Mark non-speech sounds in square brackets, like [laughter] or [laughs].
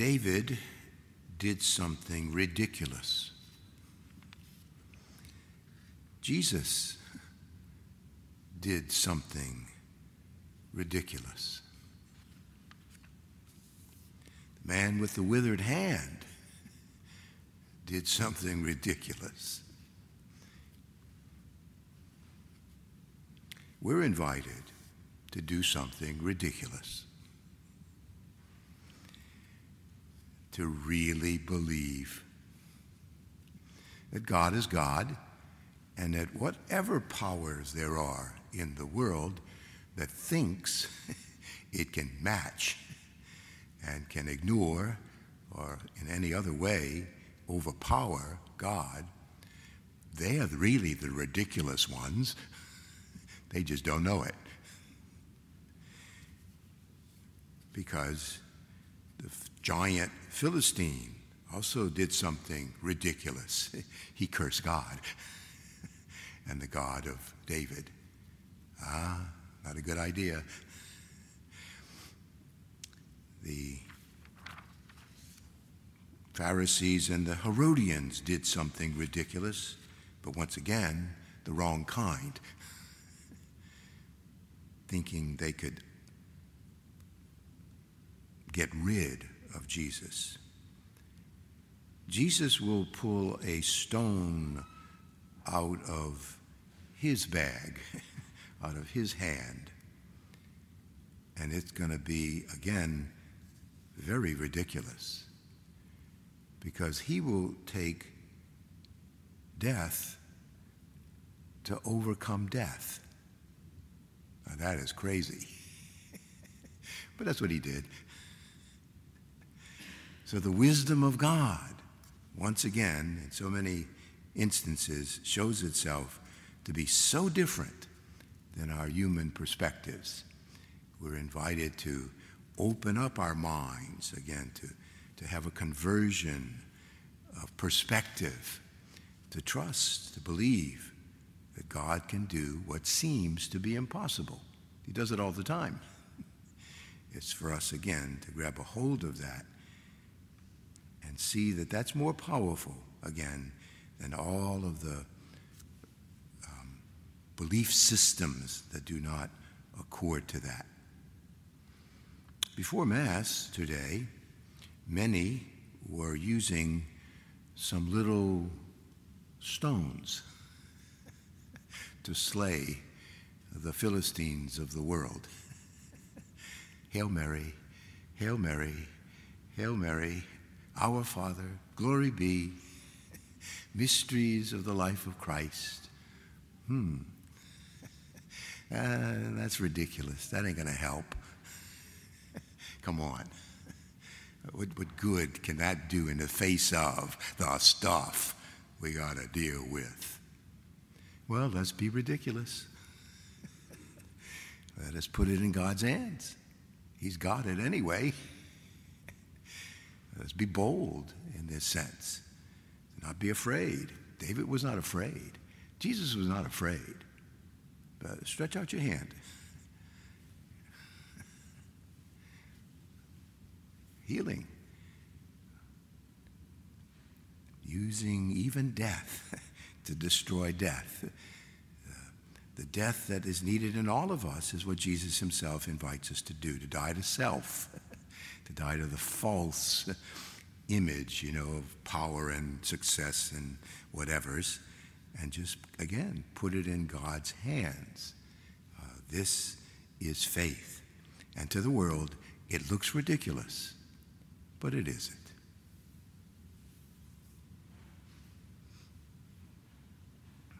David did something ridiculous. Jesus did something ridiculous. The man with the withered hand did something ridiculous. We're invited to do something ridiculous. To really believe that God is God and that whatever powers there are in the world that thinks [laughs] it can match and can ignore or in any other way overpower God, they are really the ridiculous ones. [laughs] they just don't know it. Because the giant Philistine also did something ridiculous. [laughs] he cursed God [laughs] and the God of David. Ah, not a good idea. The Pharisees and the Herodians did something ridiculous, but once again, the wrong kind, [laughs] thinking they could get rid of Jesus. Jesus will pull a stone out of his bag, [laughs] out of his hand, and it's going to be, again, very ridiculous because he will take death to overcome death. Now, that is crazy. [laughs] but that's what he did. So, the wisdom of God, once again, in so many instances, shows itself to be so different than our human perspectives. We're invited to open up our minds again to to have a conversion of perspective, to trust, to believe that God can do what seems to be impossible. He does it all the time. It's for us, again, to grab a hold of that and see that that's more powerful, again, than all of the um, belief systems that do not accord to that. Before Mass today, many were using some little stones [laughs] to slay the Philistines of the world. [laughs] Hail Mary, Hail Mary, Hail Mary, our Father, glory be, [laughs] mysteries of the life of Christ. Hmm. [laughs] Uh, that's ridiculous. That ain't going to help. [laughs] Come on. What, what good can that do in the face of the stuff we got to deal with? Well, let's be ridiculous. Let us put it in God's hands. He's got it anyway. Let's be bold in this sense. Not be afraid. David was not afraid. Jesus was not afraid. But stretch out your hand. [laughs] healing. Using even death [laughs] to destroy death. Uh, the death that is needed in all of us is what Jesus himself invites us to do to die to self, [laughs] to die to the false [laughs] image, you know, of power and success and whatever's, and just, again, put it in God's hands. Uh, this is faith. And to the world, it looks ridiculous but it isn't.